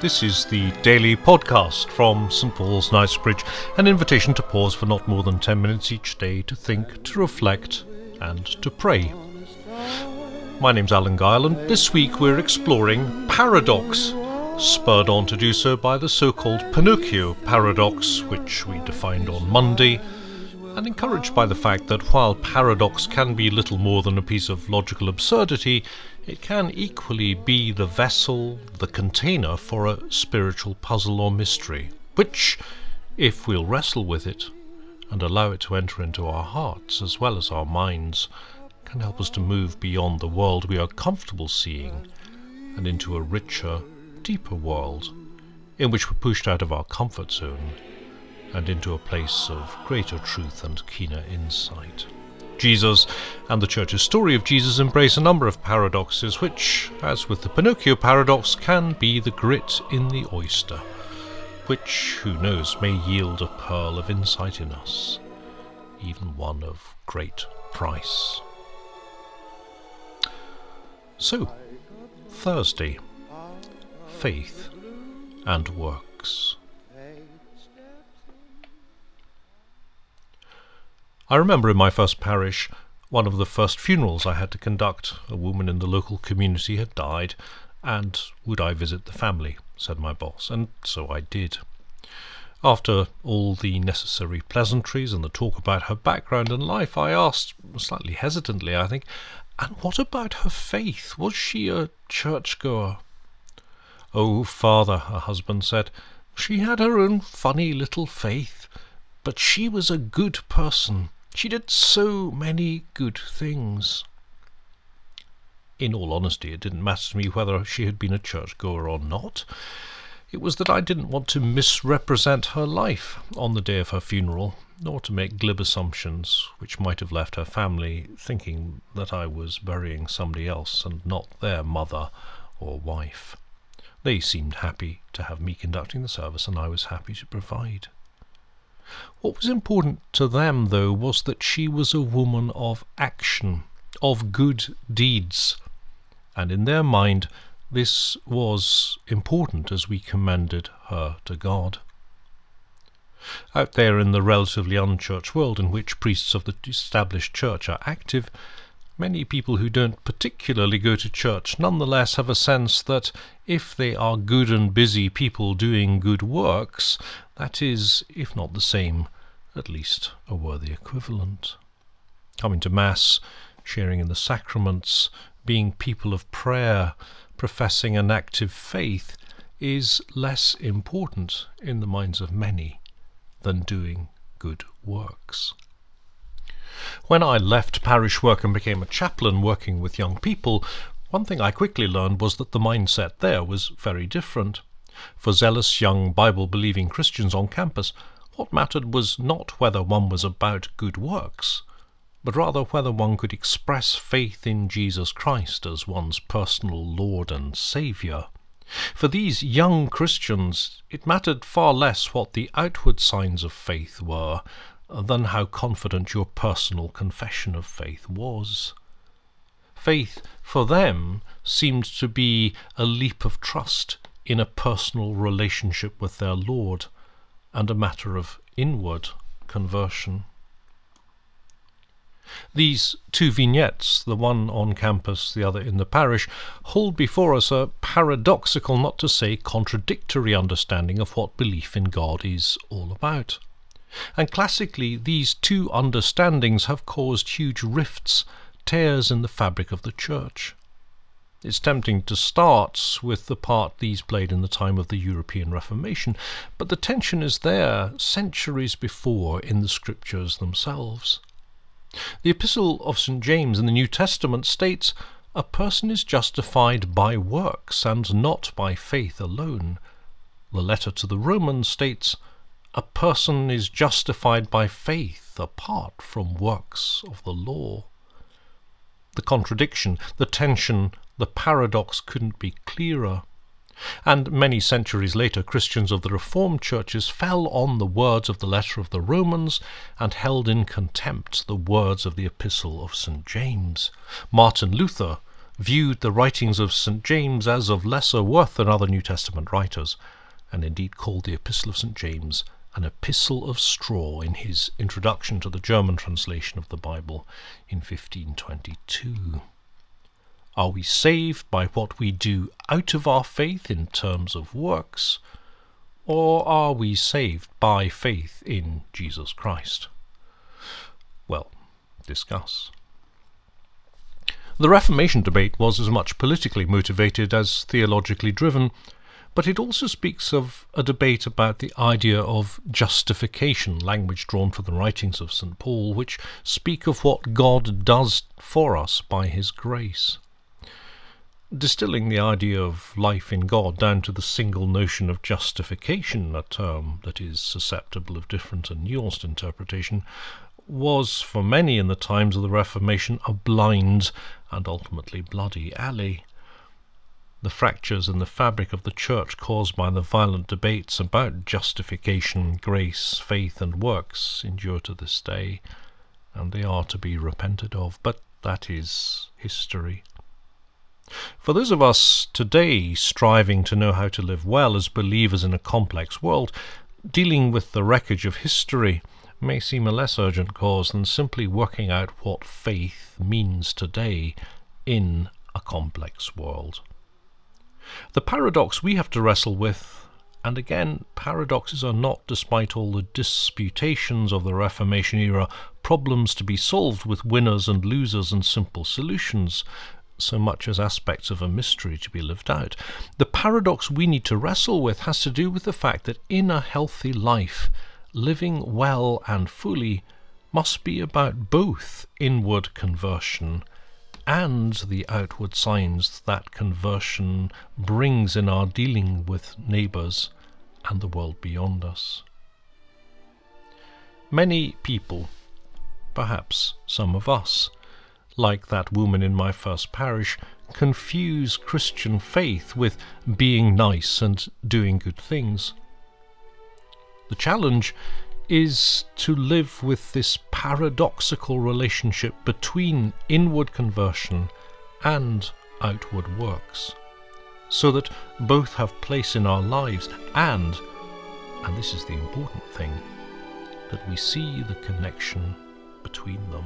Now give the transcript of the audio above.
This is the daily podcast from St Paul's Knightsbridge, an invitation to pause for not more than 10 minutes each day to think, to reflect, and to pray. My name's Alan Gyle, and this week we're exploring paradox, spurred on to do so by the so called Pinocchio paradox, which we defined on Monday, and encouraged by the fact that while paradox can be little more than a piece of logical absurdity, it can equally be the vessel, the container for a spiritual puzzle or mystery, which, if we'll wrestle with it and allow it to enter into our hearts as well as our minds, can help us to move beyond the world we are comfortable seeing and into a richer, deeper world in which we're pushed out of our comfort zone and into a place of greater truth and keener insight. Jesus and the Church's story of Jesus embrace a number of paradoxes, which, as with the Pinocchio paradox, can be the grit in the oyster, which, who knows, may yield a pearl of insight in us, even one of great price. So, Thursday, faith and works. I remember in my first parish, one of the first funerals I had to conduct. A woman in the local community had died, and would I visit the family, said my boss, and so I did. After all the necessary pleasantries and the talk about her background and life, I asked, slightly hesitantly, I think, and what about her faith? Was she a churchgoer? Oh, father, her husband said, she had her own funny little faith, but she was a good person. She did so many good things. In all honesty, it didn't matter to me whether she had been a churchgoer or not. It was that I didn't want to misrepresent her life on the day of her funeral, nor to make glib assumptions which might have left her family thinking that I was burying somebody else and not their mother or wife. They seemed happy to have me conducting the service, and I was happy to provide. What was important to them, though, was that she was a woman of action, of good deeds, and in their mind this was important as we commended her to God. Out there in the relatively unchurched world in which priests of the established church are active, Many people who don't particularly go to church nonetheless have a sense that if they are good and busy people doing good works, that is, if not the same, at least a worthy equivalent. Coming to Mass, sharing in the sacraments, being people of prayer, professing an active faith, is less important in the minds of many than doing good works. When I left parish work and became a chaplain working with young people, one thing I quickly learned was that the mindset there was very different. For zealous young Bible believing Christians on campus, what mattered was not whether one was about good works, but rather whether one could express faith in Jesus Christ as one's personal Lord and Saviour. For these young Christians, it mattered far less what the outward signs of faith were than how confident your personal confession of faith was. Faith, for them, seemed to be a leap of trust in a personal relationship with their Lord and a matter of inward conversion. These two vignettes, the one on campus, the other in the parish, hold before us a paradoxical, not to say contradictory, understanding of what belief in God is all about. And classically, these two understandings have caused huge rifts, tears in the fabric of the church. It's tempting to start with the part these played in the time of the European Reformation, but the tension is there centuries before in the scriptures themselves. The Epistle of St. James in the New Testament states, A person is justified by works and not by faith alone. The letter to the Romans states, a person is justified by faith apart from works of the law. The contradiction, the tension, the paradox couldn't be clearer. And many centuries later, Christians of the Reformed churches fell on the words of the letter of the Romans and held in contempt the words of the Epistle of St. James. Martin Luther viewed the writings of St. James as of lesser worth than other New Testament writers, and indeed called the Epistle of St. James an epistle of straw in his introduction to the German translation of the Bible in 1522. Are we saved by what we do out of our faith in terms of works, or are we saved by faith in Jesus Christ? Well, discuss. The Reformation debate was as much politically motivated as theologically driven, but it also speaks of a debate about the idea of justification, language drawn from the writings of St. Paul, which speak of what God does for us by his grace. Distilling the idea of life in God down to the single notion of justification, a term that is susceptible of different and nuanced interpretation, was for many in the times of the Reformation a blind and ultimately bloody alley. The fractures in the fabric of the Church caused by the violent debates about justification, grace, faith, and works endure to this day, and they are to be repented of, but that is history. For those of us today striving to know how to live well as believers in a complex world, dealing with the wreckage of history, may seem a less urgent cause than simply working out what faith means today in a complex world. The paradox we have to wrestle with, and again, paradoxes are not, despite all the disputations of the Reformation era, problems to be solved with winners and losers and simple solutions, so much as aspects of a mystery to be lived out. The paradox we need to wrestle with has to do with the fact that in a healthy life, living well and fully must be about both inward conversion and the outward signs that conversion brings in our dealing with neighbours and the world beyond us. Many people, perhaps some of us, like that woman in my first parish, confuse Christian faith with being nice and doing good things. The challenge is to live with this paradoxical relationship between inward conversion and outward works, so that both have place in our lives and, and this is the important thing, that we see the connection between them.